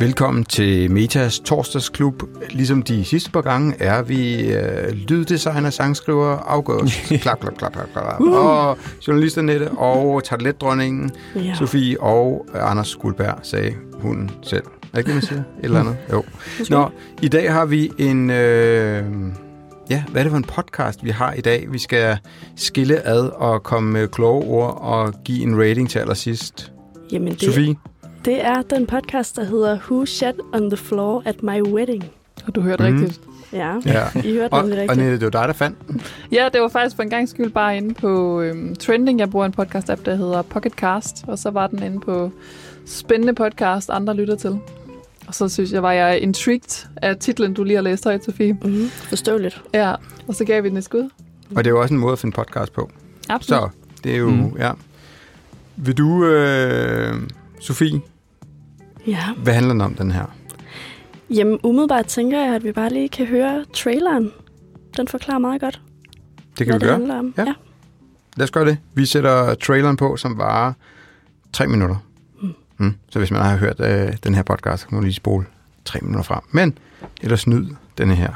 Velkommen til Metas torsdagsklub. Ligesom de sidste par gange er vi øh, lyddesigner, sangskriver, August, klap, klap, klap, klap, klap, uh. og journalister Nette og tarteletdronningen ja. Sofie og Anders Guldberg, sagde hun selv. Er det ikke det, man siger? Et eller andet? Jo. Nå, i dag har vi en... Øh, ja, hvad er det for en podcast, vi har i dag? Vi skal skille ad og komme med kloge ord og give en rating til allersidst. Jamen, det, Sofie? Det er den podcast, der hedder Who Shat on the Floor at My Wedding. Og du hørte mm. rigtigt. Ja, Ja. I hørte Og, nemlig og rigtigt. Nette, det var dig, der fandt den. Ja, det var faktisk for en gang skyld bare inde på øhm, Trending. Jeg bruger en podcast-app, der hedder Pocketcast. Og så var den inde på spændende podcast, andre lytter til. Og så synes jeg, var jeg intrigued af titlen, du lige har læst højt, Sofie. Mm-hmm. Forståeligt. Ja, og så gav vi den et skud. Og det er jo også en måde at finde podcast på. Absolut. Så det er jo, mm. ja. Vil du, øh, Sofie, Ja. hvad handler den om, den her? Jamen, umiddelbart tænker jeg, at vi bare lige kan høre traileren. Den forklarer meget godt, Det kan hvad vi det gøre. handler om. Ja. ja. Lad os gøre det. Vi sætter traileren på, som varer tre minutter. Mm. Mm. Så hvis man har hørt øh, den her podcast, så kan man lige spole tre minutter frem. Men ellers nyd denne her.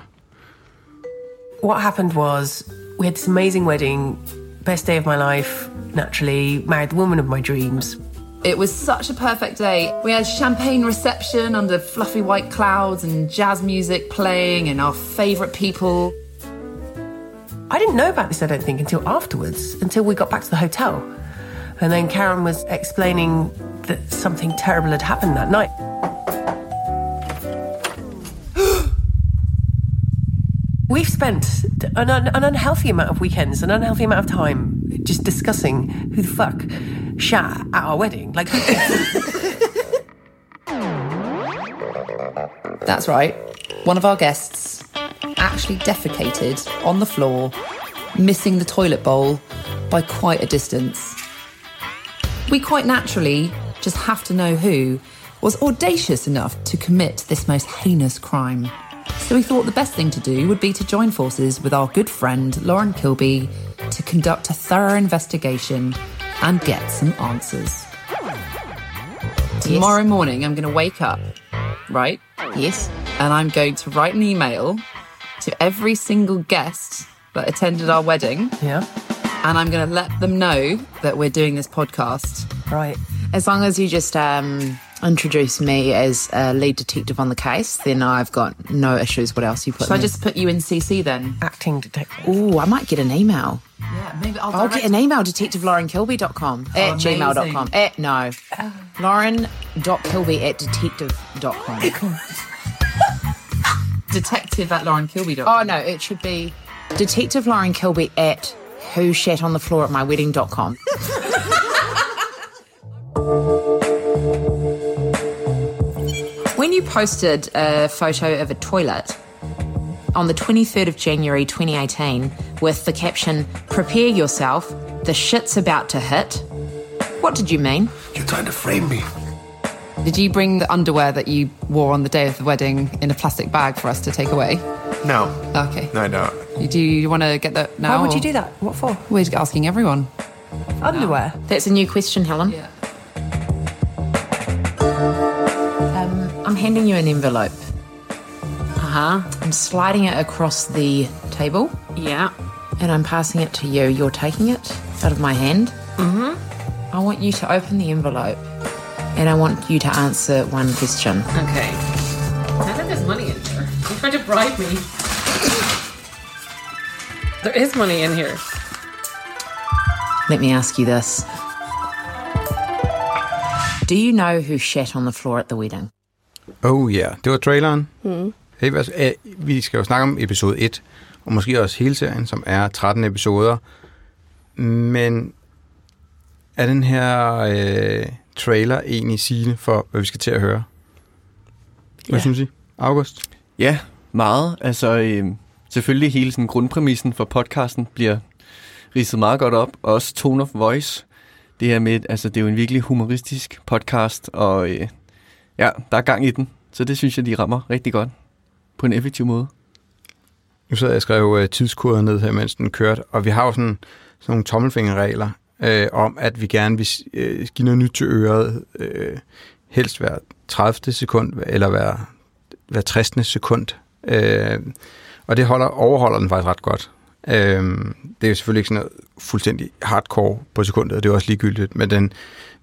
What happened was we had this amazing wedding, best day of my life, naturally, married the woman of my dreams. It was such a perfect day. We had champagne reception under fluffy white clouds and jazz music playing and our favourite people. I didn't know about this, I don't think, until afterwards, until we got back to the hotel. And then Karen was explaining that something terrible had happened that night. We've spent an, un- an unhealthy amount of weekends, an unhealthy amount of time just discussing who the fuck shat at our wedding. Like, That's right. One of our guests actually defecated on the floor, missing the toilet bowl by quite a distance. We quite naturally just have to know who was audacious enough to commit this most heinous crime. So we thought the best thing to do would be to join forces with our good friend Lauren Kilby to conduct a thorough investigation and get some answers. Tomorrow morning, I'm going to wake up, right? Yes. And I'm going to write an email to every single guest that attended our wedding, yeah, and I'm going to let them know that we're doing this podcast. right. As long as you just um, introduce me as a lead detective on the case, then I've got no issues. What else you put? So I just put you in CC then? Acting detective. Oh, I might get an email. Yeah, maybe I'll, I'll get an email, detectivelaurenkilby.com at oh, amazing. gmail.com. Eh, at, no. Lauren.kilby at detective.com. detective at laurenkilby.com. oh, no, it should be Detective Lauren Kilby at who shat on the floor at my wedding.com. when you posted a photo of a toilet on the 23rd of January 2018 with the caption, Prepare yourself, the shit's about to hit, what did you mean? You're trying to frame me. Did you bring the underwear that you wore on the day of the wedding in a plastic bag for us to take away? No. Okay. No, I don't. Do you want to get that now? Why would you do that? What for? We're asking everyone. Underwear. That's a new question, Helen. Yeah. Um, I'm handing you an envelope. Uh huh. I'm sliding it across the table Yeah. and I'm passing it to you. You're taking it out of my hand. Mm-hmm. I want you to open the envelope and I want you to answer one question. Okay. I think there's money in here. You tried to bribe me. there is money in here. Let me ask you this Do you know who shat on the floor at the wedding? Oh ja, yeah. det var traileren. Mm. Hey, øh, vi skal jo snakke om episode 1, og måske også hele serien, som er 13 episoder. Men er den her øh, trailer egentlig sigende for, hvad vi skal til at høre? Hvad Ja. synes I? August? Ja, meget. Altså, øh, selvfølgelig hele sådan grundpræmissen for podcasten bliver ridset meget godt op. Også tone of voice. Det her med, altså det er jo en virkelig humoristisk podcast, og øh, ja, der er gang i den. Så det synes jeg, de rammer rigtig godt. På en effektiv måde. Nu sad jeg og skrev øh, tidskoder ned her, mens den kørte, og vi har jo sådan, sådan nogle tommelfingerregler øh, om, at vi gerne vil øh, give noget nyt til øret øh, helst hver 30. sekund, eller hver, hver 60. sekund. Øh, og det holder, overholder den faktisk ret godt. Øh, det er jo selvfølgelig ikke sådan noget fuldstændig hardcore på sekundet, og det er også ligegyldigt, men den,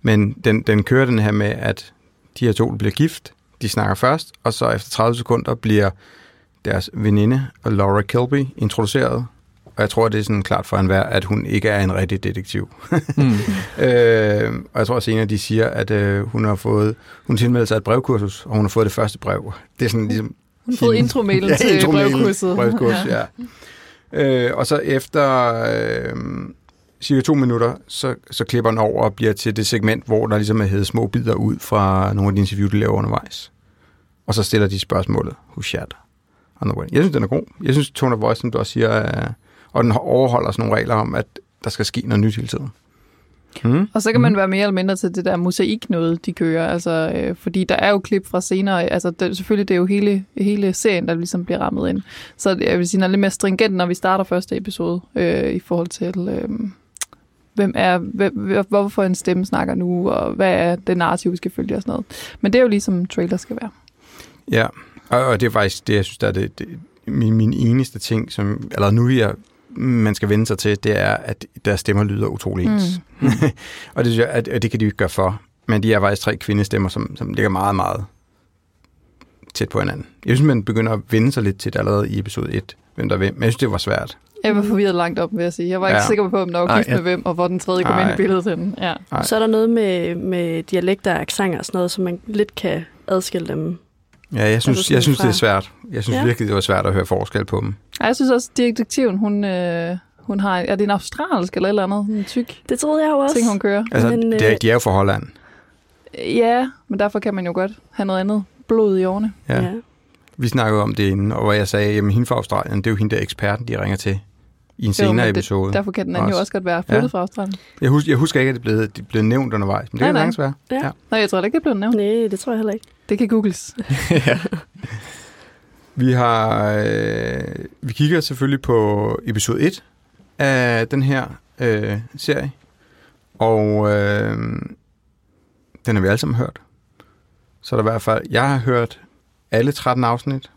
men den, den kører den her med, at de her to bliver gift, de snakker først, og så efter 30 sekunder bliver deres veninde, Laura Kilby, introduceret. Og jeg tror, det er sådan klart for enhver, at hun ikke er en rigtig detektiv. mm. øh, og jeg tror senere, de siger, at øh, hun har fået, hun tilmelder sig et brevkursus, og hun har fået det første brev. Det er sådan ligesom... Hun har fået intromailen ja, til intromailen, brevkurset. brevkursus, ja. ja. Øh, og så efter øh, cirka to minutter, så, så klipper den over og bliver til det segment, hvor der ligesom er heddet små bidder ud fra nogle af de interview, de laver undervejs. Og så stiller de spørgsmålet, who shat on the. Jeg synes, den er god. Jeg synes, tone of voice, som du også siger, er, og den overholder sådan nogle regler om, at der skal ske noget nyt hele tiden. Mm. Og så kan man være mere eller mindre til det der mosaik noget, de kører. Altså, øh, fordi der er jo klip fra senere. Altså, det, selvfølgelig det er jo hele, hele serien, der ligesom bliver rammet ind. Så jeg vil sige, den er lidt mere stringent, når vi starter første episode, øh, i forhold til, øh, hvem er, hvem, hvorfor en stemme snakker nu, og hvad er det narrativ, vi skal følge og sådan noget. Men det er jo ligesom trailer skal være. Ja, og, og det er faktisk det, jeg synes, der er det, det min, min eneste ting, som, eller nu jeg man skal vende sig til, det er, at deres stemmer lyder utrolig ens. Mm. og det, at, at det kan de jo ikke gøre for. Men de er faktisk tre kvindestemmer, som, som ligger meget, meget tæt på hinanden. Jeg synes, man begynder at vende sig lidt til det allerede i episode 1, hvem der hvem. Men jeg synes, det var svært. Jeg var forvirret langt op, vil jeg sige. Jeg var ikke ja. sikker på, om der var gift med ja. hvem, og hvor den tredje kom Ej. ind i billedet til den. Ja. Så er der noget med, med dialekter og accenter og sådan noget, så man lidt kan adskille dem Ja, jeg synes, jeg synes det er svært. Jeg synes ja. virkelig, det var svært at høre forskel på dem. Ja, jeg synes også, at detektiven, hun, øh, hun har... Er det en australsk eller et eller andet? En tyk Det troede jeg jo også. ting, hun kører. Altså, men, de, er, øh, de er jo fra Holland. Ja, men derfor kan man jo godt have noget andet blod i årene. Ja. ja. Vi snakkede om det inden, og hvor jeg sagde, at hende fra Australien, det er jo hende der eksperten, de ringer til i en senere jo, episode. Det, derfor kan den anden også. jo også godt være flyttet ja. fra Australien. Jeg husker, jeg husker ikke, at det blev, det blev nævnt undervejs, men det nej, kan nej. være. Ja. ja. Nej, jeg tror ikke, det blev nævnt. Nej, det tror jeg heller ikke. Det kan googles. ja. Vi har øh, vi kigger selvfølgelig på episode 1 af den her øh, serie, og øh, den har vi alle sammen hørt. Så der i hvert fald, jeg har hørt alle 13 afsnit,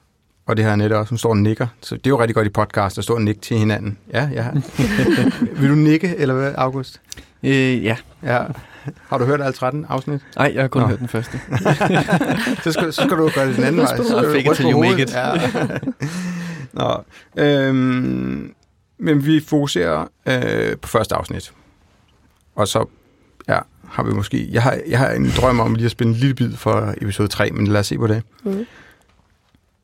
og det har Annette også, hun står og nikker. Så det er jo rigtig godt i podcast at stå og nikke til hinanden. Ja, ja. Vil du nikke, eller hvad, August? Øh, ja. ja. Har du hørt alle 13 afsnit? Nej, jeg har kun Nå. hørt den første. så, skal, så skal du gøre det den anden vej. Så fake it till you make it. Ja. Nå, øhm, men vi fokuserer øh, på første afsnit. Og så ja, har vi måske... Jeg har, jeg har en drøm om lige at spille en lille bid for episode 3, men lad os se på det. Mm.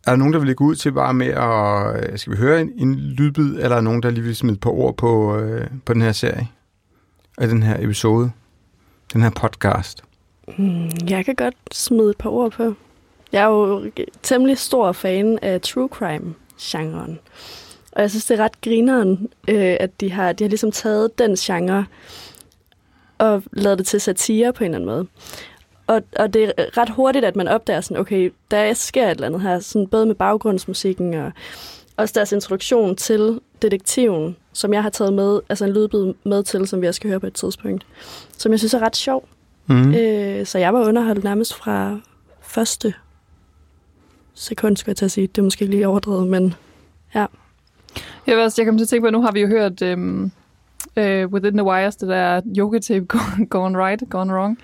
Er der nogen, der vil lægge ud til bare med at... Øh, skal vi høre en, en lydbid, eller er der nogen, der lige vil smide på ord på, øh, på den her serie? Af den her episode? Den her podcast? Mm, jeg kan godt smide et par ord på. Jeg er jo temmelig stor fan af true crime-genren. Og jeg synes, det er ret grineren, øh, at de har, de har ligesom taget den genre og lavet det til satire på en eller anden måde. Og, og det er ret hurtigt, at man opdager sådan, okay, der sker et eller andet her, sådan både med baggrundsmusikken og også deres introduktion til detektiven, som jeg har taget med, altså en lydbid med til, som vi også skal høre på et tidspunkt, som jeg synes er ret sjov. Mm. Øh, så jeg var underholdt nærmest fra første sekund, skal jeg til at sige. Det er måske lige overdrevet, men ja. Jeg, vil også, jeg kommer til at tænke på, at nu har vi jo hørt um, uh, Within the Wires, det der yoga-tape Gone, gone Right, Gone Wrong,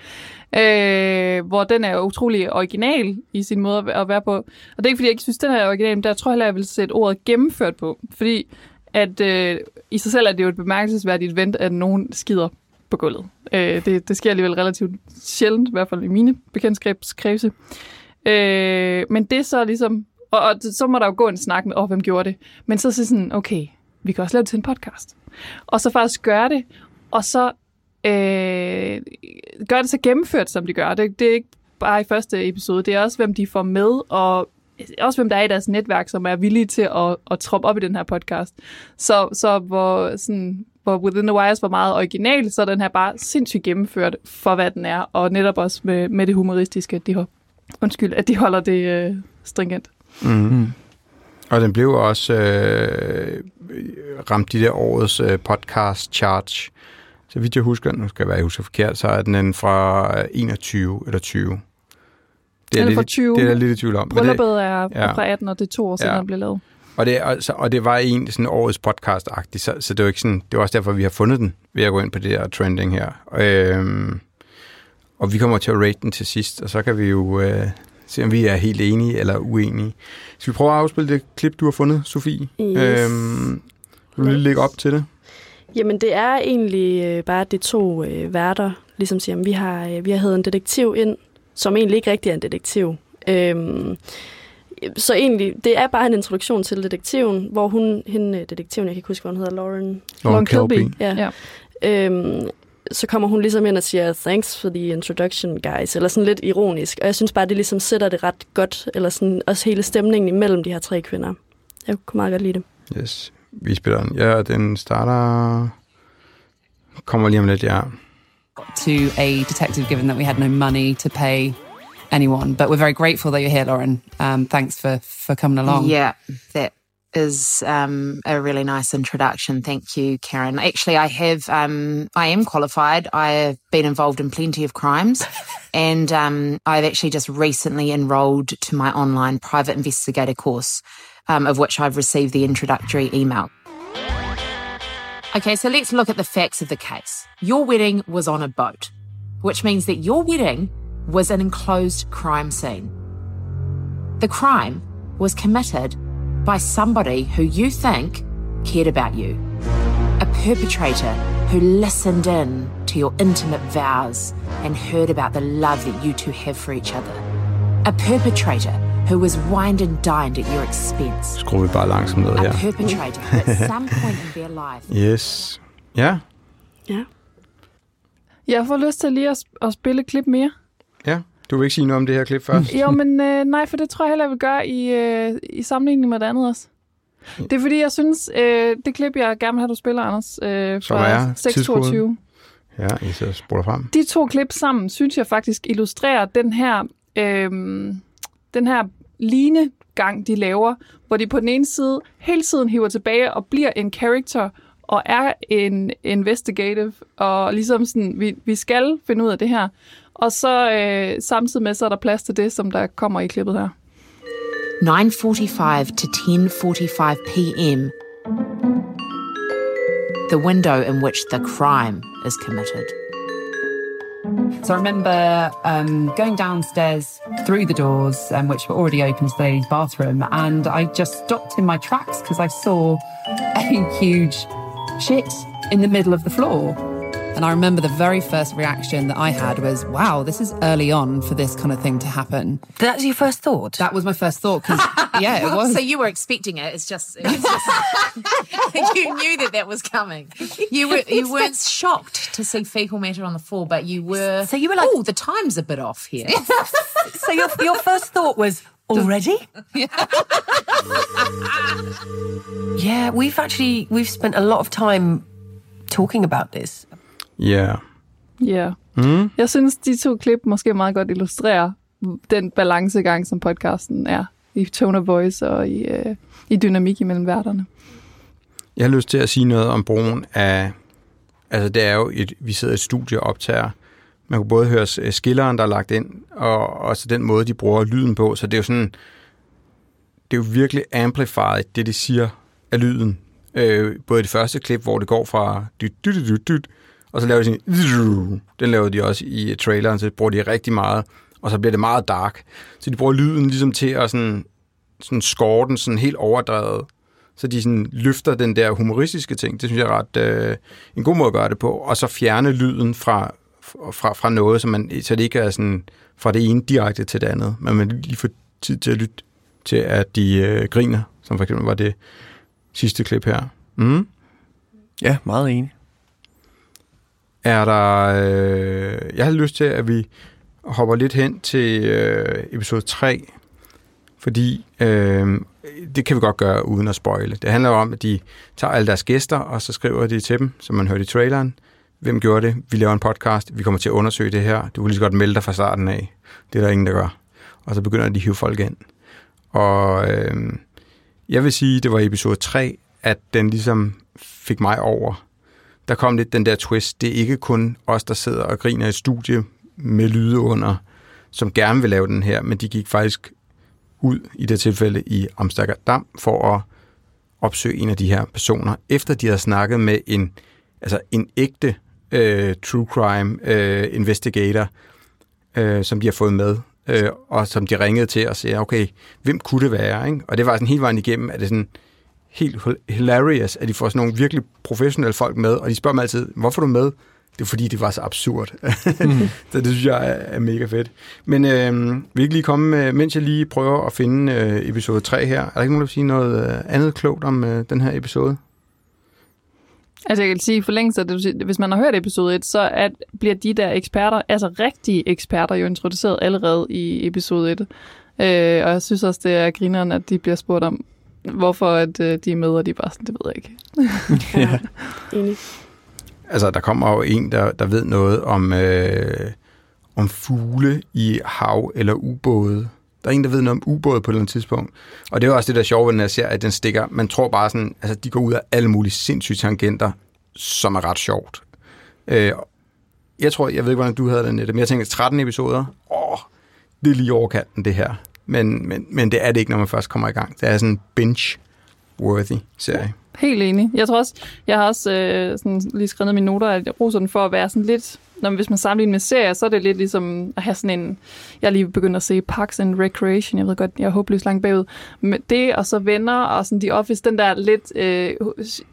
øh, hvor den er utrolig original i sin måde at være på. Og det er ikke, fordi jeg ikke synes, den er original, men der tror jeg, jeg vil sætte ordet gennemført på. Fordi at øh, i sig selv er det jo et bemærkelsesværdigt event, at nogen skider på gulvet. Øh, det, det sker alligevel relativt sjældent, i hvert fald i mine bekendtskabskredse. Øh, men det er så ligesom... Og, og så må der jo gå en snak med, åh, oh, hvem gjorde det? Men så er det sådan, okay, vi kan også lave det til en podcast. Og så faktisk gøre det, og så øh, gør det så gennemført, som de gør. Det, det er ikke bare i første episode, det er også, hvem de får med, og også hvem der er i deres netværk, som er villige til at, at troppe op i den her podcast. Så, så hvor, sådan, hvor Within the Wires var meget original, så er den her bare sindssygt gennemført for, hvad den er, og netop også med, med det humoristiske, de, undskyld, at de holder det øh, stringent. Mm. Og den blev også øh, ramt de der årets øh, podcast charge. Så vidt jeg husker, nu skal jeg være, jeg husker forkert, så er den fra 21 eller 20. Det er, Den er fra lidt, 20. det er jeg lidt i tvivl om. Brylluppet er, ja. fra 18, og det er to år siden, Ja. den blev lavet. og, det, og, så, og det var egentlig sådan årets podcast-agtigt, så, så det var ikke sådan, det var også derfor, vi har fundet den, ved at gå ind på det her trending her. Øhm, og vi kommer til at rate den til sidst, og så kan vi jo øh, se, om vi er helt enige eller uenige. Skal vi prøve at afspille det klip, du har fundet, Sofie? Yes. Øhm, vil du lige lægge op til det? Jamen, det er egentlig øh, bare de to øh, værter, ligesom siger, vi har, øh, vi har hævet en detektiv ind, som egentlig ikke rigtig er en detektiv. Øhm, så egentlig, det er bare en introduktion til detektiven, hvor hun, hende, øh, detektiven, jeg kan ikke huske, hvad hun hedder, Lauren, Lauren Kilby. Ja. ja. Øhm, så kommer hun ligesom ind og siger, thanks for the introduction, guys, eller sådan lidt ironisk. Og jeg synes bare, det ligesom sætter det ret godt, eller sådan også hele stemningen imellem de her tre kvinder. Jeg kunne meget godt lide det. Yes, vi spiller den. Ja, den starter... Kommer lige om lidt, ja. to a detective given that we had no money to pay anyone. But we're very grateful that you're here, Lauren. Um, thanks for, for coming along. Yeah, that is um, a really nice introduction. Thank you, Karen. Actually, I have, um, I am qualified. I've been involved in plenty of crimes, and um, I've actually just recently enrolled to my online private investigator course, um, of which I've received the introductory email. Okay, so let's look at the facts of the case. Your wedding was on a boat, which means that your wedding was an enclosed crime scene. The crime was committed by somebody who you think cared about you. A perpetrator who listened in to your intimate vows and heard about the love that you two have for each other. A perpetrator who was wined and dined at your expense. Skruer vi bare langsomt ned A her. perpetrator who at some point in their life Yes. Ja, Ja. Jeg får lyst til lige at, sp- at spille et klip mere. ja. Du vil ikke sige noget om det her klip først? Jo, men øh, nej, for det tror jeg heller, jeg vil gøre i, øh, i sammenligning med det andet også. Det er fordi, jeg synes, øh, det klip, jeg gerne vil have, du spiller, Anders, øh, fra er 622. Ja, I så spoler frem. De to klip sammen, synes jeg faktisk illustrerer den her, øh, den her linegang, de laver, hvor de på den ene side hele tiden hiver tilbage og bliver en character, og er en investigative, og ligesom sådan, vi, vi skal finde ud af det her. Og så øh, samtidig med, så er der plads til det, som der kommer i klippet her. 9:45 to 10:45 p.m. The window in which the crime is committed. So I remember um, going downstairs through the doors, um, which were already open to the bathroom, and I just stopped in my tracks because I saw a huge shit in the middle of the floor. And I remember the very first reaction that I had was, wow, this is early on for this kind of thing to happen. That's your first thought? That was my first thought because, yeah, it was. So you were expecting it. It's just, it was just you knew that that was coming. You were you weren't shocked to see fecal matter on the floor, but you were. So you were like- "Oh, the time's a bit off here." so your, your first thought was, already? yeah, we've actually, we've spent a lot of time talking about this. Ja. Ja. Yeah. Mm. Jeg synes, de to klip måske meget godt illustrerer den balancegang, som podcasten er i tone of voice og i, øh, i dynamik imellem værterne. Jeg har lyst til at sige noget om brugen af... Altså, det er jo et... Vi sidder i et studie og optager. Man kunne både høre s- skilleren, der er lagt ind, og også den måde, de bruger lyden på. Så det er jo sådan... Det er jo virkelig amplified, det de siger af lyden. Øh, både i det første klip, hvor det går fra... Dyt, dyt, dyt, dyt, og så laver de sådan... Den laver de også i traileren, så bruger de rigtig meget. Og så bliver det meget dark. Så de bruger lyden ligesom til at sådan, sådan score den sådan helt overdrevet så de sådan løfter den der humoristiske ting. Det synes jeg er ret øh, en god måde at gøre det på. Og så fjerne lyden fra, fra, fra noget, så, man, så det ikke er sådan fra det ene direkte til det andet. Men man lige får tid til at lytte til, at de øh, griner, som for eksempel var det sidste klip her. Mm. Ja, meget enig. Er der... Øh, jeg har lyst til, at vi hopper lidt hen til øh, episode 3, fordi øh, det kan vi godt gøre uden at spoile. Det handler om, at de tager alle deres gæster, og så skriver de til dem, som man hørte i traileren. Hvem gjorde det? Vi laver en podcast. Vi kommer til at undersøge det her. Du kan lige så godt melde dig fra starten af. Det er der ingen, der gør. Og så begynder de at hive folk ind. Og øh, jeg vil sige, det var i episode 3, at den ligesom fik mig over. Der kom lidt den der twist. Det er ikke kun os, der sidder og griner i studie med lyde under. som gerne vil lave den her, men de gik faktisk ud i det tilfælde i Amsterdam for at opsøge en af de her personer, efter de havde snakket med en, altså en ægte øh, true crime øh, investigator, øh, som de har fået med, øh, og som de ringede til og sagde, okay, hvem kunne det være? Ikke? Og det var sådan hele vejen igennem, at det sådan helt hilarious, at de får sådan nogle virkelig professionelle folk med, og de spørger mig altid, hvorfor er du med? Det er fordi, det var så absurd. Mm. så det synes jeg er, er mega fedt. Men øh, vi ikke lige komme med, mens jeg lige prøver at finde øh, episode 3 her. Er der ikke nogen, der vil sige noget øh, andet klogt om øh, den her episode? Altså jeg kan sige, for længst, at hvis man har hørt episode 1, så at, bliver de der eksperter, altså rigtige eksperter, jo introduceret allerede i episode 1. Øh, og jeg synes også, det er grineren, at de bliver spurgt om, hvorfor at, øh, de er med, og de er bare sådan, det ved jeg ikke. ja, enig. Altså, der kommer jo en, der, der ved noget om, øh, om fugle i hav eller ubåde. Der er en, der ved noget om ubåde på et eller andet tidspunkt. Og det er jo også det, der er sjovt ved den her serie, at den stikker. Man tror bare sådan, altså de går ud af alle mulige sindssyge tangenter, som er ret sjovt. Øh, jeg tror, jeg ved ikke, hvordan du havde det, Nette, men jeg tænker 13 episoder. Åh, det er lige overkanten, det her. Men, men, men det er det ikke, når man først kommer i gang. Det er sådan en binge-worthy serie. Helt enig. Jeg tror også, jeg har også øh, sådan lige skrevet mine noter, at jeg roser den for at være sådan lidt, når, man, hvis man sammenligner med serier, så er det lidt ligesom at have sådan en, jeg lige begyndt at se Parks and Recreation, jeg ved godt, jeg er håbløst langt bagud, men det og så venner og sådan The Office, den der lidt øh,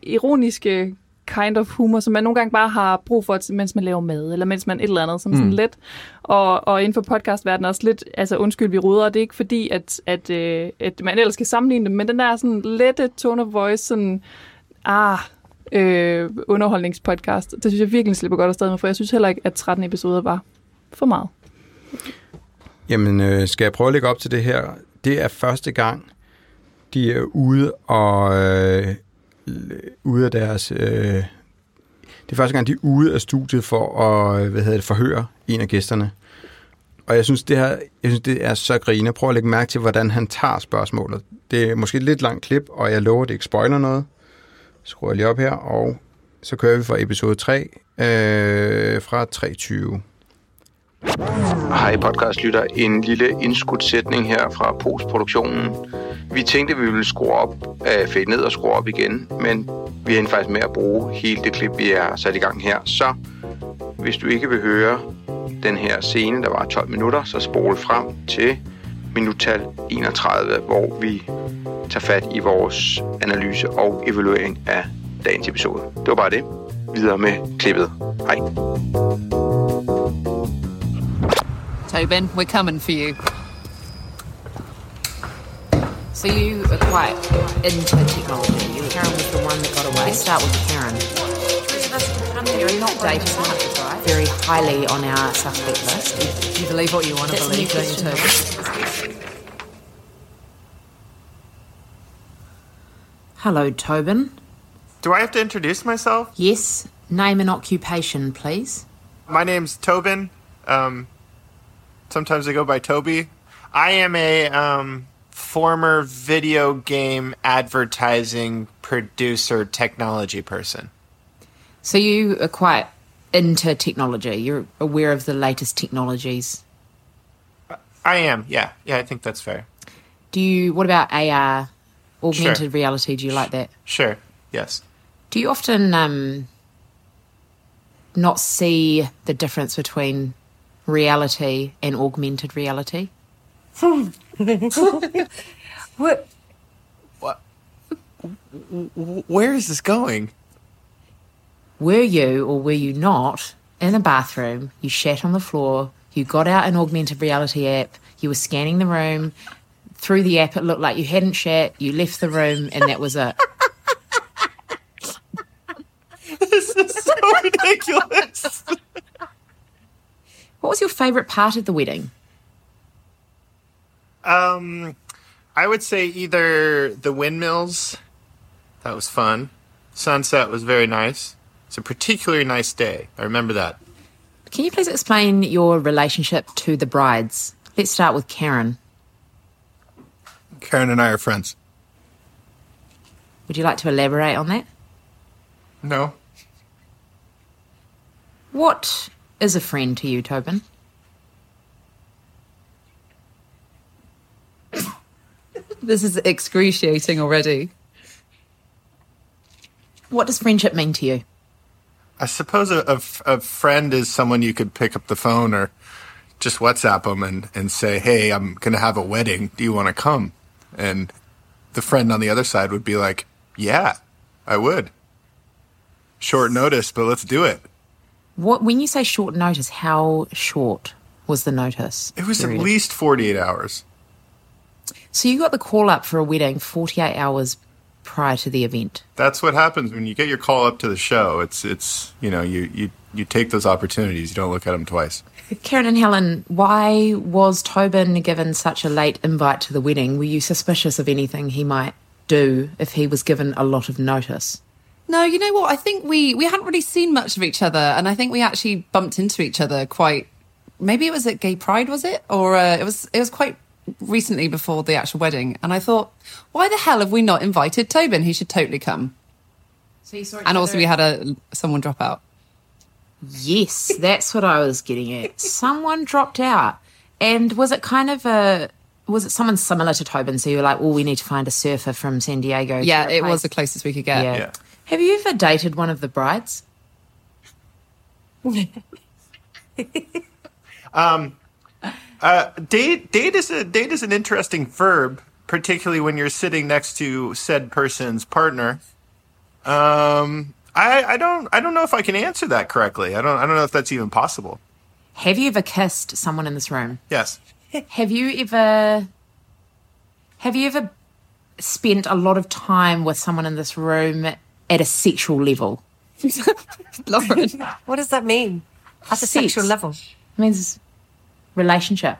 ironiske kind of humor, som man nogle gange bare har brug for, mens man laver mad, eller mens man et eller andet, som mm. sådan let. Og, og inden for podcastverdenen også lidt, altså undskyld, vi ruder, det er ikke fordi, at, at, øh, at man ellers skal sammenligne dem, men den der sådan lette tone of voice, sådan, ah, øh, underholdningspodcast, det synes jeg virkelig slipper godt afsted med, for jeg synes heller ikke, at 13 episoder var for meget. Jamen, øh, skal jeg prøve at lægge op til det her? Det er første gang, de er ude og øh, Øh, ude af deres... Øh, det er første gang, de er ude af studiet for at øh, hvad hedder det, forhøre en af gæsterne. Og jeg synes, det her, jeg synes, det er så grine. Prøv at lægge mærke til, hvordan han tager spørgsmålet. Det er måske et lidt langt klip, og jeg lover, at det ikke spoiler noget. Skruer jeg lige op her, og så kører vi fra episode 3 øh, fra 3.20. Hej podcastlytter. En lille indskudsætning her fra postproduktionen. Vi tænkte, at vi ville skrue op, øh, fade ned og skrue op igen, men vi er faktisk med at bruge hele det klip, vi er sat i gang her. Så hvis du ikke vil høre den her scene, der var 12 minutter, så spol frem til minuttal 31, hvor vi tager fat i vores analyse og evaluering af dagens episode. Det var bare det. Videre med klippet. Hej. Tobin, we're coming for you. So you are quite into technology. You Karen was the one that got away. Let's start with Karen. You're not dating right? Very highly on our suspect list. You believe what you want to That's believe, don't you, Tobin? Hello, Tobin. Do I have to introduce myself? Yes. Name and occupation, please. My name's Tobin. Um, sometimes I go by Toby. I am a um, former video game advertising producer technology person. So you are quite into technology. You're aware of the latest technologies. I am. Yeah. Yeah, I think that's fair. Do you what about AR augmented sure. reality? Do you like that? Sure. Yes. Do you often um, not see the difference between reality and augmented reality? what? What? Where is this going? Were you or were you not in a bathroom? You shat on the floor. You got out an augmented reality app. You were scanning the room. Through the app, it looked like you hadn't shat. You left the room, and that was it. this is so ridiculous. What was your favourite part of the wedding? Um, I would say either the windmills. That was fun. Sunset was very nice. It's a particularly nice day. I remember that. Can you please explain your relationship to the brides? Let's start with Karen. Karen and I are friends. Would you like to elaborate on that? No. What is a friend to you, Tobin? This is excruciating already. What does friendship mean to you? I suppose a friend is someone you could pick up the phone or just WhatsApp them and, and say, hey, I'm going to have a wedding. Do you want to come? And the friend on the other side would be like, yeah, I would. Short notice, but let's do it. What when you say short notice, how short was the notice? It was at least 48 hours. So you got the call up for a wedding 48 hours prior to the event. That's what happens when you get your call up to the show. It's, it's you know, you, you, you take those opportunities. You don't look at them twice. Karen and Helen, why was Tobin given such a late invite to the wedding? Were you suspicious of anything he might do if he was given a lot of notice? No, you know what? I think we we hadn't really seen much of each other, and I think we actually bumped into each other quite. Maybe it was at Gay Pride, was it? Or uh, it was it was quite recently before the actual wedding, and I thought, why the hell have we not invited Tobin? He should totally come. So you saw And also, we had a someone drop out. Yes, that's what I was getting at. Someone dropped out. And was it kind of a was it someone similar to Tobin? So you were like, well, we need to find a surfer from San Diego. Yeah, it was the closest we could get. Yeah. Yeah. Have you ever dated one of the brides? Um, Uh, date date is a date is an interesting verb, particularly when you're sitting next to said person's partner. Um, I, I don't I don't know if I can answer that correctly. I don't I don't know if that's even possible. Have you ever kissed someone in this room? Yes. Have you ever have you ever spent a lot of time with someone in this room at a sexual level? Lauren. What does that mean? At a sexual level. It means relationship.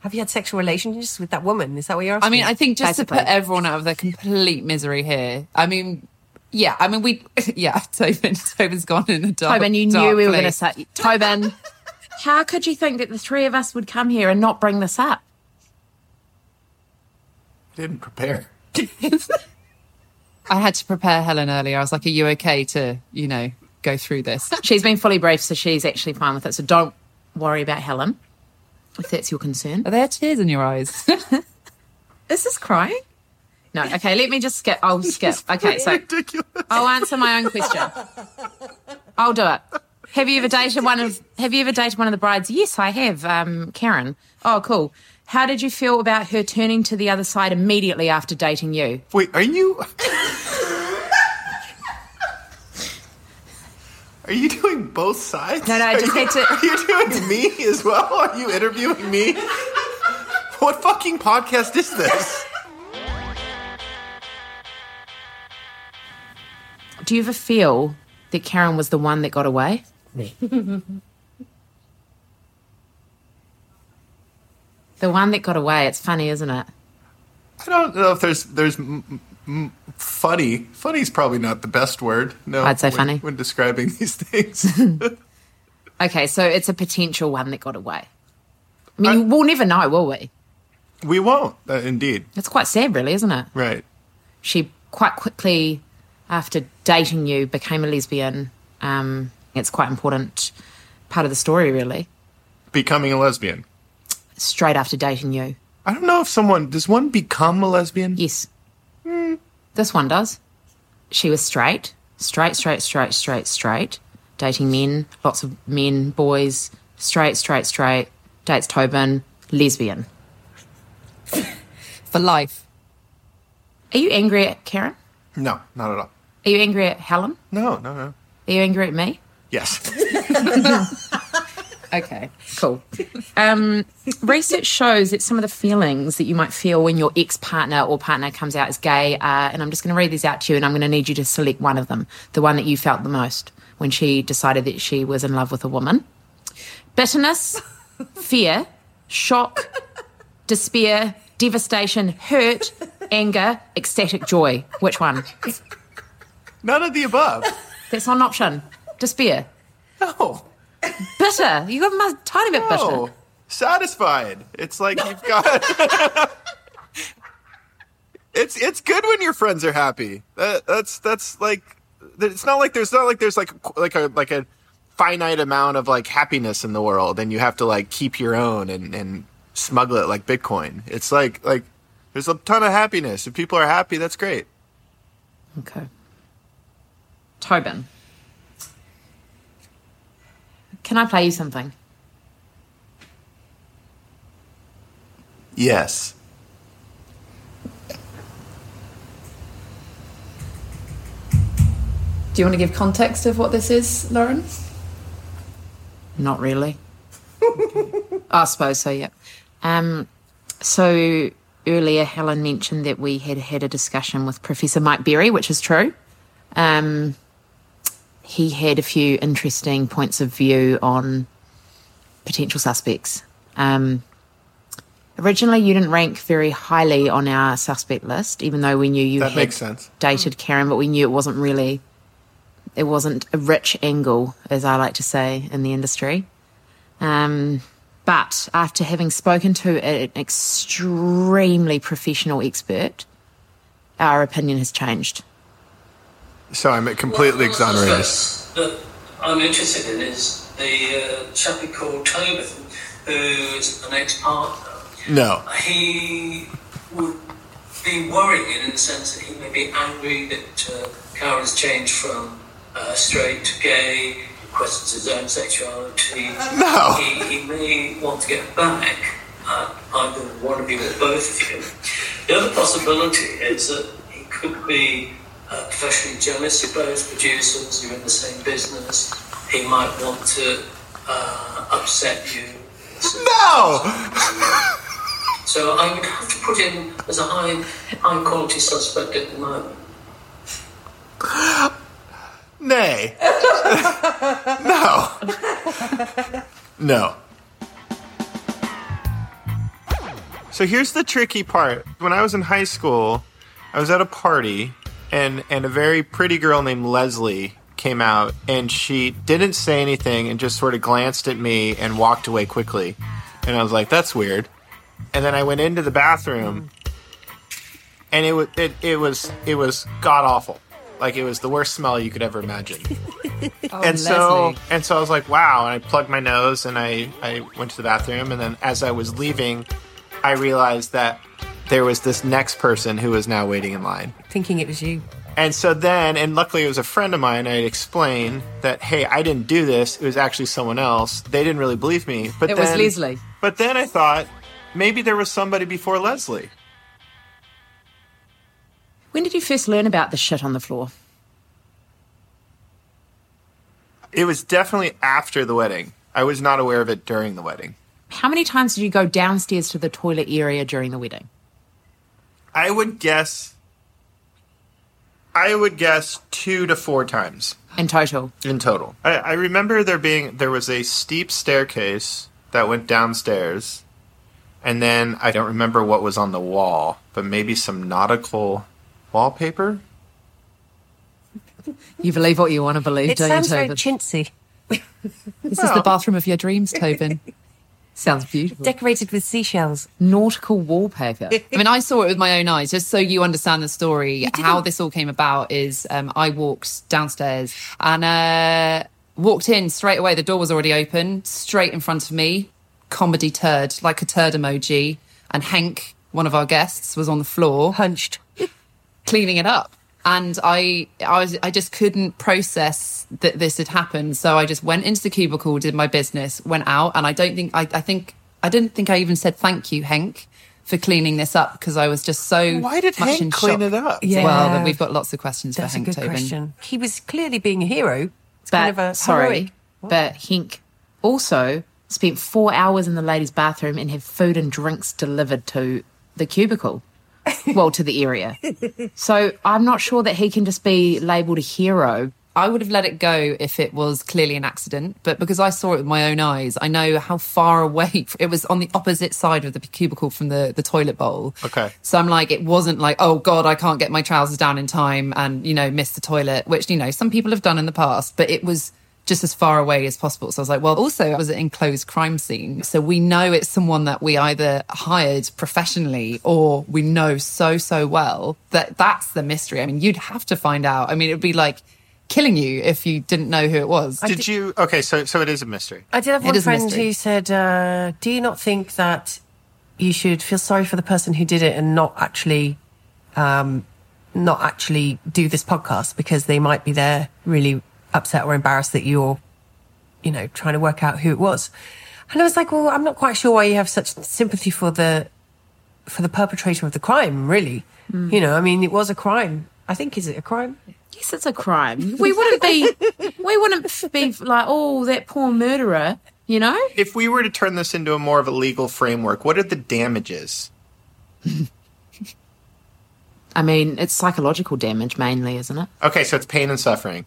Have you had sexual relations with that woman? Is that what you're asking? I mean, I think just to put everyone out of their complete misery here. I mean, yeah. I mean, we. Yeah, Tobin. Tobin's gone in the dark. Tobin, you dark knew we were going to place. say Tobin. How could you think that the three of us would come here and not bring this up? I didn't prepare. I had to prepare Helen earlier. I was like, "Are you okay to, you know, go through this?" She's been fully briefed, so she's actually fine with it. So don't worry about Helen, if that's your concern. Are there tears in your eyes? Is this crying? No. Okay, let me just skip. I'll skip. Okay, so Ridiculous. I'll answer my own question. I'll do it. Have you ever dated one of Have you ever dated one of the brides? Yes, I have. Um, Karen. Oh, cool. How did you feel about her turning to the other side immediately after dating you? Wait, are you Are you doing both sides? No, no, I just you- had to- Are you doing me as well? Are you interviewing me? What fucking podcast is this? Do you ever feel that Karen was the one that got away? Me. the one that got away. It's funny, isn't it? I don't know if there's there's m- funny. is probably not the best word. No, I'd say when- funny. when describing these things. Okay, so it's a potential one that got away. I mean, we'll never know, will we? we won't. Uh, indeed, It's quite sad, really, isn't it? right? She quite quickly, after dating you, became a lesbian. Um, it's quite important part of the story, really. Becoming a lesbian. Straight after dating you, I don't know if someone does one become a lesbian. yes, this one does. She was straight, straight, straight, straight, straight, straight, dating men, lots of men, boys, straight, straight, straight. Dates Tobin, lesbian. For life. Are you angry at Karen? No, not at all. Are you angry at Helen? No, no, no. Are you angry at me? Yes. Okay, cool. Um, research shows that some of the feelings that you might feel when your ex partner or partner comes out as gay are, and I'm just going to read these out to you, and I'm going to need you to select one of them, the one that you felt the most when she decided that she was in love with a woman. Bitterness, fear, shock, despair, devastation, hurt, anger, ecstatic joy. Which one? None of the above. That's not an option. Despair. No. Bitter. You got a tiny bit bitter. No. Satisfied. It's like you've got. it's it's good when your friends are happy. That, that's that's like. It's not like there's not like there's like like a like a finite amount of like happiness in the world, and you have to like keep your own and and smuggle it like Bitcoin. It's like like There's a ton of happiness. If people are happy, that's great. Okay. Tobin. Can I play you something? Yes. Do you want to give context of what this is, Lauren? Not really. I suppose so, yeah. Um, so earlier, Helen mentioned that we had had a discussion with Professor Mike Berry, which is true. Um, he had a few interesting points of view on potential suspects. Um, originally, you didn't rank very highly on our suspect list, even though we knew you That had dated Karen, but we knew it wasn't really, it wasn't a rich angle, as I like to say in the industry. Um, but after having spoken to an extremely professional expert, our opinion has changed. So I'm completely exonerated. that I'm interested in is the uh, chappie called Tobin, who's an ex-partner. No. He would be worrying in the sense that he may be angry that uh, Karen's changed from uh, straight to gay, he questions his own sexuality. No. He, he may want to get back at either one of you or both of you. The other possibility is that he could be uh, professionally jealous of both producers, you're in the same business. He might want to uh, upset you. No! So I would have to put him as a high, high quality suspect at the moment. Nay. no. No. So here's the tricky part. When I was in high school, I was at a party and and a very pretty girl named Leslie came out and she didn't say anything and just sort of glanced at me and walked away quickly. And I was like, that's weird. And then I went into the bathroom and it was it, it was it was god awful. Like it was the worst smell you could ever imagine. Oh, and so Leslie. and so I was like, wow. And I plugged my nose and I I went to the bathroom. And then as I was leaving, I realized that there was this next person who was now waiting in line. Thinking it was you. And so then, and luckily it was a friend of mine. I explained that, hey, I didn't do this. It was actually someone else. They didn't really believe me. But It then, was Leslie. But then I thought maybe there was somebody before Leslie. When did you first learn about the shit on the floor? It was definitely after the wedding. I was not aware of it during the wedding. How many times did you go downstairs to the toilet area during the wedding? I would guess. I would guess two to four times In total. in total. I, I remember there being there was a steep staircase that went downstairs, and then I don't remember what was on the wall, but maybe some nautical wallpaper. You believe what you want to believe, It don't sounds you, very chintzy. This is the bathroom of your dreams, Tobin. Sounds beautiful. Decorated with seashells. Nautical wallpaper. I mean, I saw it with my own eyes, just so you understand the story. How this all came about is um, I walked downstairs and uh, walked in straight away. The door was already open, straight in front of me. Comedy turd, like a turd emoji. And Hank, one of our guests, was on the floor. Hunched. cleaning it up. And I, I was, I just couldn't process that this had happened. So I just went into the cubicle, did my business, went out, and I don't think, I, I think, I didn't think I even said thank you, Hank, for cleaning this up because I was just so. Why did much Hank clean it up? Yeah. Well, then we've got lots of questions That's for a Hank good Tobin. question. He was clearly being a hero. It's But kind of a sorry, heroic- but Hank also spent four hours in the ladies' bathroom and had food and drinks delivered to the cubicle. Well, to the area. So I'm not sure that he can just be labelled a hero. I would have let it go if it was clearly an accident, but because I saw it with my own eyes, I know how far away it was on the opposite side of the cubicle from the, the toilet bowl. Okay. So I'm like, it wasn't like, oh God, I can't get my trousers down in time and, you know, miss the toilet, which, you know, some people have done in the past, but it was just as far away as possible. So I was like, well, also it was an enclosed crime scene. So we know it's someone that we either hired professionally or we know so, so well that that's the mystery. I mean, you'd have to find out. I mean, it would be like killing you if you didn't know who it was. Did you? Okay, so so it is a mystery. I did have one friend who said, uh, "Do you not think that you should feel sorry for the person who did it and not actually, um, not actually do this podcast because they might be there really upset or embarrassed that you're, you know, trying to work out who it was. And I was like, well, I'm not quite sure why you have such sympathy for the, for the perpetrator of the crime. Really, mm. you know, I mean, it was a crime. I think is it a crime? Yes, it's a crime. We wouldn't be, we wouldn't be like, oh, that poor murderer, you know? If we were to turn this into a more of a legal framework, what are the damages? I mean, it's psychological damage mainly, isn't it? Okay, so it's pain and suffering.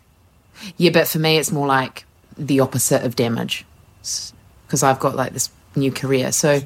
Yeah, but for me, it's more like the opposite of damage because I've got like this new career. So,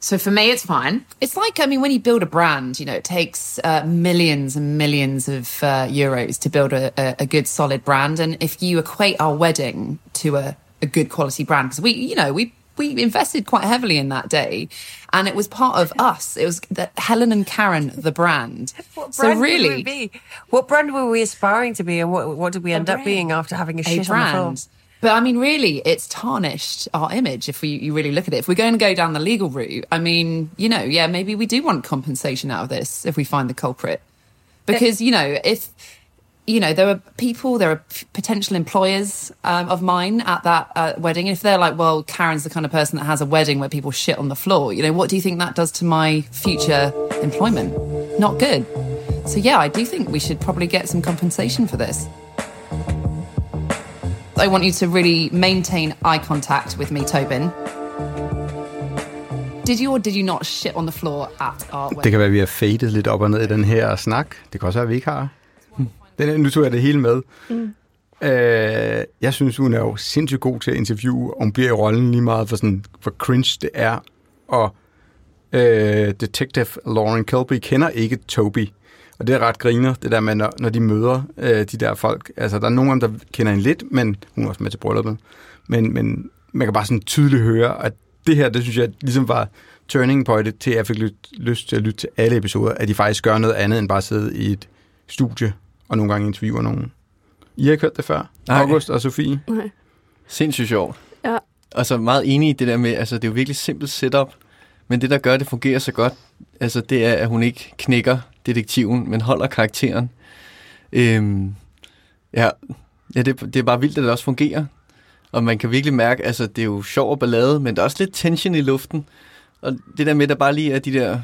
so for me, it's fine. It's like, I mean, when you build a brand, you know, it takes uh, millions and millions of uh, euros to build a, a, a good, solid brand. And if you equate our wedding to a, a good quality brand, because we, you know, we we invested quite heavily in that day, and it was part of us. It was the Helen and Karen, the brand. What so really, would we be? What brand were we aspiring to be, and what what did we end up being after having a, a shit on the film? But I mean, really, it's tarnished our image if we you really look at it. If we're going to go down the legal route, I mean, you know, yeah, maybe we do want compensation out of this if we find the culprit, because you know, if you know, there are people, there are potential employers um, of mine at that uh, wedding. If they're like, well, Karen's the kind of person that has a wedding where people shit on the floor, you know, what do you think that does to my future employment? Not good. So yeah, I do think we should probably get some compensation for this. I want you to really maintain eye contact with me, Tobin. Did you or did you not shit on the floor at our Det wedding? kan være, at vi har fadet lidt op og ned i den her snak. Det kan også være, at vi ikke har. Den, nu tog jeg det hele med. Mm. Øh, jeg synes, hun er jo sindssygt god til at interviewe, og hun bliver i rollen lige meget for, sådan, for cringe det er. Og øh, Detective Lauren Kilby kender ikke Toby. Og det er ret griner, det der med, når, når de møder øh, de der folk. Altså, der er nogen af dem, der kender hende lidt, men hun er også med til brylluppet. Men, men man kan bare sådan tydeligt høre, at det her, det synes jeg ligesom var turning point til, at jeg fik lyt, lyst til at lytte til alle episoder, at de faktisk gør noget andet, end bare sidde i et studie og nogle gange interviewer nogen. I har ikke hørt det før? Nej. August og Sofie? Nej. Sindssygt sjovt. Ja. Og så meget enig i det der med, altså det er jo virkelig simpelt setup, men det der gør, at det fungerer så godt, altså det er, at hun ikke knækker detektiven, men holder karakteren. Øhm, ja, ja det, det er bare vildt, at det også fungerer. Og man kan virkelig mærke, altså det er jo sjov og ballade, men der er også lidt tension i luften. Og det der med, at der bare lige er de der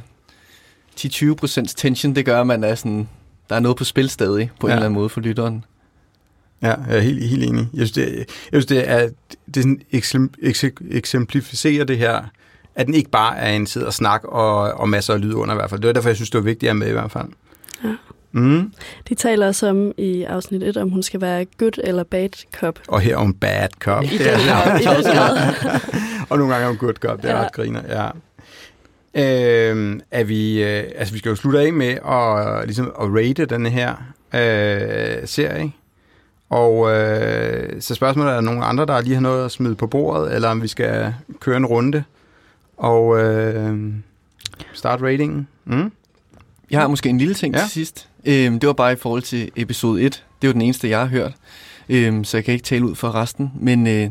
10-20% tension, det gør, at man er sådan, der er noget på spil stadig, på ja. en eller anden måde for lytteren. Ja, jeg er helt, helt enig. Jeg synes, det, er- jeg synes, det er, det er sådan eksem- ekse- eksemplificerer det her, at den ikke bare er en tid og snak og, og masser af lyd under i hvert fald. Det var derfor, jeg synes, det var vigtigt at med i hvert fald. Ja. Mm. De taler også om i afsnit 1, om hun skal være good eller bad cop. Og her om bad cop. I den grad, i den grad. og nogle gange om good cop. Det er ja. ret griner, ja. Øhm, er vi, øh, altså vi skal jo slutte af med at, ligesom, at rate den her øh, serie. Og øh, så spørgsmålet er, er der nogen andre, der lige har noget at smide på bordet, eller om vi skal køre en runde og øh, start ratingen. Mm? Jeg har måske en lille ting ja. Til sidst. Øhm, det var bare i forhold til episode 1. Det er jo den eneste, jeg har hørt. Øhm, så jeg kan ikke tale ud for resten. Men øh,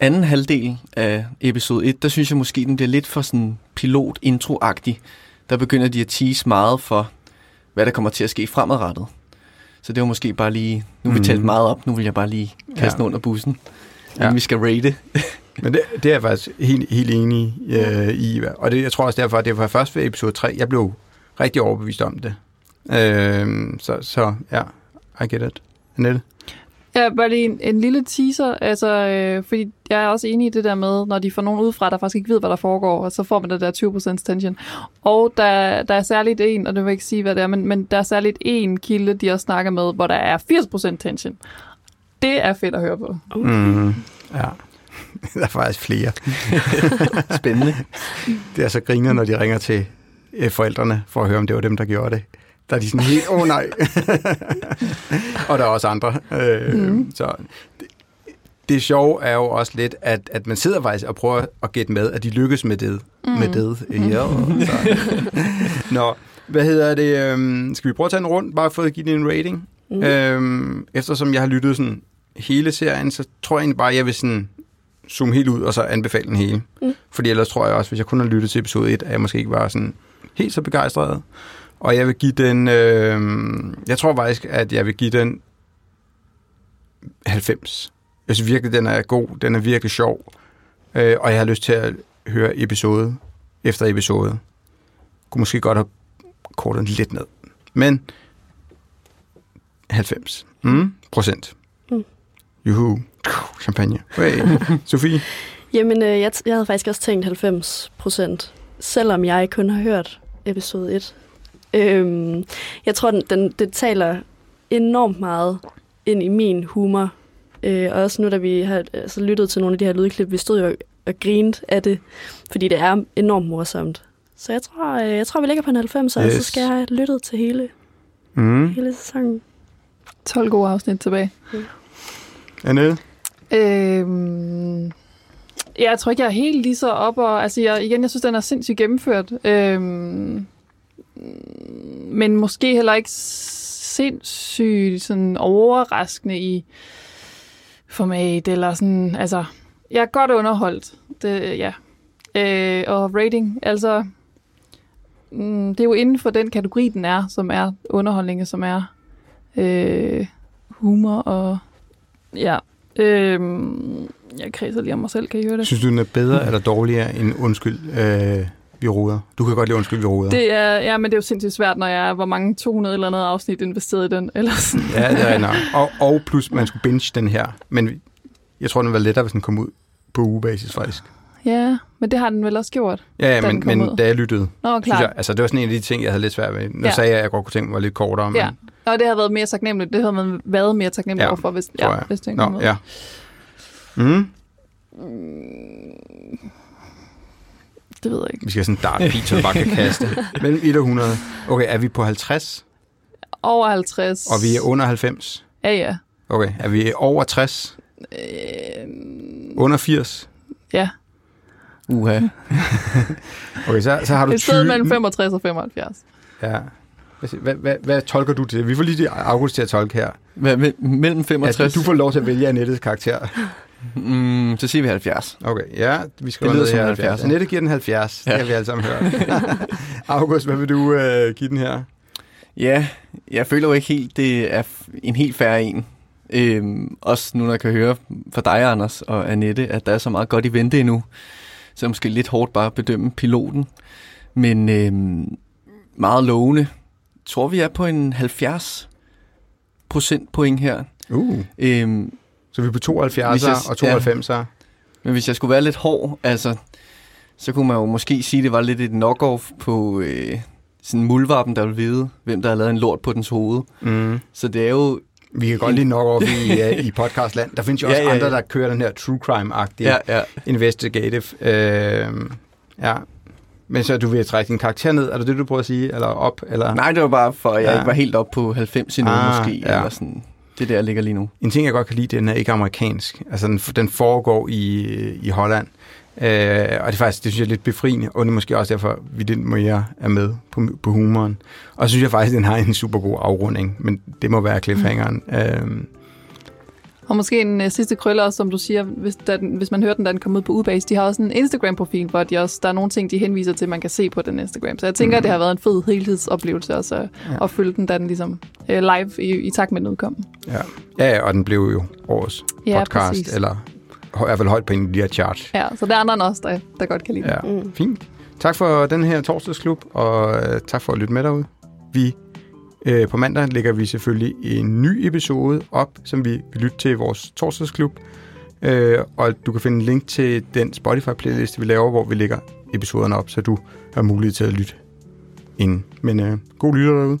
anden halvdel af episode 1, der synes jeg måske, den bliver lidt for sådan pilot-intro-agtig. Der begynder de at tease meget for, hvad der kommer til at ske fremadrettet. Så det var måske bare lige... Nu har vi Mhm. talt meget op, nu vil jeg bare lige kaste Ja. den under bussen. Ja. Ja. vi skal rate. Men det, det er jeg faktisk helt, helt enig øh, i. Og det, jeg tror også derfor, at det var først ved episode 3, jeg blev rigtig overbevist om det. Øh, så, så ja, I get it. Annette? Ja, bare lige en, en lille teaser, altså, øh, fordi jeg er også enig i det der med, når de får nogen udefra, der faktisk ikke ved, hvad der foregår, og så får man det der 20% tension. Og der, der er særligt en, og det vil jeg ikke sige, hvad det er, men, men der er særligt en kilde, de også snakker med, hvor der er 80% tension. Det er fedt at høre på. Mm, ja. Der er faktisk flere. Spændende. Det er så griner, når de ringer til øh, forældrene for at høre, om det var dem, der gjorde det. Der er de sådan helt, åh oh, nej. og der er også andre. Øh, mm. Så det, det sjove er jo også lidt, at, at man sidder faktisk og prøver at gætte med, at de lykkes med det. Mm. Med det. Ja, så. Nå, hvad hedder det? øhm, Skal vi prøve at tage en rundt, bare for at give det en rating? Mm. Øhm, eftersom jeg har lyttet sådan hele serien, så tror jeg egentlig bare, at jeg vil sådan zoome helt ud, og så anbefale den hele. Mm. Fordi ellers tror jeg også, hvis jeg kun har lyttet til episode 1, at jeg måske ikke var sådan helt så begejstret. Og jeg vil give den... Øh, jeg tror faktisk, at jeg vil give den 90. Jeg synes virkelig, den er god. Den er virkelig sjov. Øh, og jeg har lyst til at høre episode efter episode. Kunne måske godt have kortet den lidt ned. Men 90 mm, procent. Mm. Juhu. Champagne. Hey. Sofie? Jamen, øh, jeg, jeg havde faktisk også tænkt 90 procent, selvom jeg kun har hørt episode 1. Øhm, jeg tror, den, den, det taler enormt meget ind i min humor. Øh, og også nu, da vi har altså, lyttet til nogle af de her lydklip, vi stod jo og, og grinte af det, fordi det er enormt morsomt. Så jeg tror, øh, jeg tror vi ligger på en 90, og Yes. så skal jeg have lyttet til hele, Mm. hele sæsonen. 12 gode afsnit tilbage. Annette? Øhm, ja, jeg tror ikke, jeg er helt lige så op, og altså jeg, igen, jeg synes, den er sindssygt gennemført. Øhm, men måske heller ikke sindssygt sådan overraskende i format, eller sådan, altså, jeg er godt underholdt, det, ja. Øh, og rating, altså, mm, det er jo inden for den kategori, den er, som er underholdning, som er øh, humor og, ja, Øhm, jeg kredser lige om mig selv, kan I høre det? Synes du, den er bedre eller dårligere end Undskyld, øh, vi roder? Du kan godt lide Undskyld, vi roder. Det er, ja, men det er jo sindssygt svært, når jeg er, hvor mange 200 eller andet afsnit investeret i den. Eller sådan. Ja, det er nok. Og, og plus, man skulle binge den her. Men jeg tror, den var lettere, hvis den kom ud på ugebasis, faktisk. Ja, men det har den vel også gjort. Ja, ja men, men ud. da jeg lyttede, Nå, klart. jeg, altså det var sådan en af de ting, jeg havde lidt svært ved. Nu Ja. sagde jeg, at jeg godt kunne tænke mig lidt kortere, men Ja, og det har været mere taknemmeligt. Det havde man været mere taknemmelig Ja, overfor, hvis, ja, hvis den Nå, kom ud. ja. Mm. Det ved jeg ikke. Vi skal have sådan en dartpil, du bare kan kaste. Mellem 1 og 100. Okay, er vi på 50, Over 50. og vi er under 90? Ja, ja. Okay, er vi over 60? Øh, Under 80? ja. Uha. Okay, så, så har du Et sted 20. mellem 65 og 75. Ja. Hvad, hvad, hvad, tolker du til? Vi får lige August til at tolke her. Hvad, me- mellem 65... Altså, du får lov til at vælge Annettes karakter. Mm, så siger vi 70. Okay, ja, vi skal Det lyder som her en 70. 70. Annette giver den 70, ja. Det har vi alle sammen hørt. August, hvad vil du øh, give den her? Ja, jeg føler jo ikke helt, det er en helt færre en. Øhm, også nu, når jeg kan høre fra dig, Anders og Annette, at der er så meget godt i vente endnu. Så måske lidt hårdt bare at bedømme piloten. Men øhm, meget lovende. Tror, vi er på en 70 procentpoint her. Uh. Øhm, Så vi er på 72 Hvis jeg- og 92 ja. Men hvis jeg skulle være lidt hård, altså, så kunne man jo måske sige, at det var lidt et knock-off på øh, sådan en muldvarpen, der vil vide, hvem der har lavet en lort på dens hoved. Mm. Så det er jo... Vi kan godt lige nok over i, uh, i podcastland. Der findes jo også Ja, ja, ja. andre, der kører den her true crime-agtige Ja, ja. investigative. Øh, ja. Men så du vil trække din karakter ned, er det det, du prøver at sige? Eller op? Eller? Nej, det var bare for, at jeg Ja. ja. ikke var helt op på 90 endnu, Ah, måske. ja. Eller sådan. Det er der, jeg ligger lige nu. En ting, jeg godt kan lide, den er ikke amerikansk. Altså, den, den foregår i, i Holland. Øh, og det er faktisk, det synes jeg er lidt befriende, og det er måske også derfor, vi lidt mere er med på, på humoren. Og så synes jeg faktisk, den har en super god afrunding, men det må være cliffhangeren. Mm. Øh, Og måske en uh, sidste krølle også, som du siger, hvis, da den, hvis man hører den, da den kom ud på Ubase. De har også en Instagram-profil, hvor de også, der er nogle ting, de henviser til, man kan se på den Instagram. Så jeg tænker, mm. det har været en fed helhedsoplevelse også at, Ja. at følge den, da den ligesom uh, live i, i takt med den udkom. ja. ja, og den blev jo årets Ja, podcast, præcis. eller i hvert fald højt på en af de her charts. Ja, så der er andre end os, der, der godt kan lide Ja, den. Mm. fint. Tak for den her torsdagsklub, og øh, tak for at lytte med derude. Vi øh, på mandag lægger vi selvfølgelig en ny episode op, som vi vil lytte til i vores torsdagsklub. Øh, og du kan finde en link til den Spotify-playliste, vi laver, hvor vi lægger episoderne op, så du har mulighed til at lytte ind. Men øh, god lytter derude.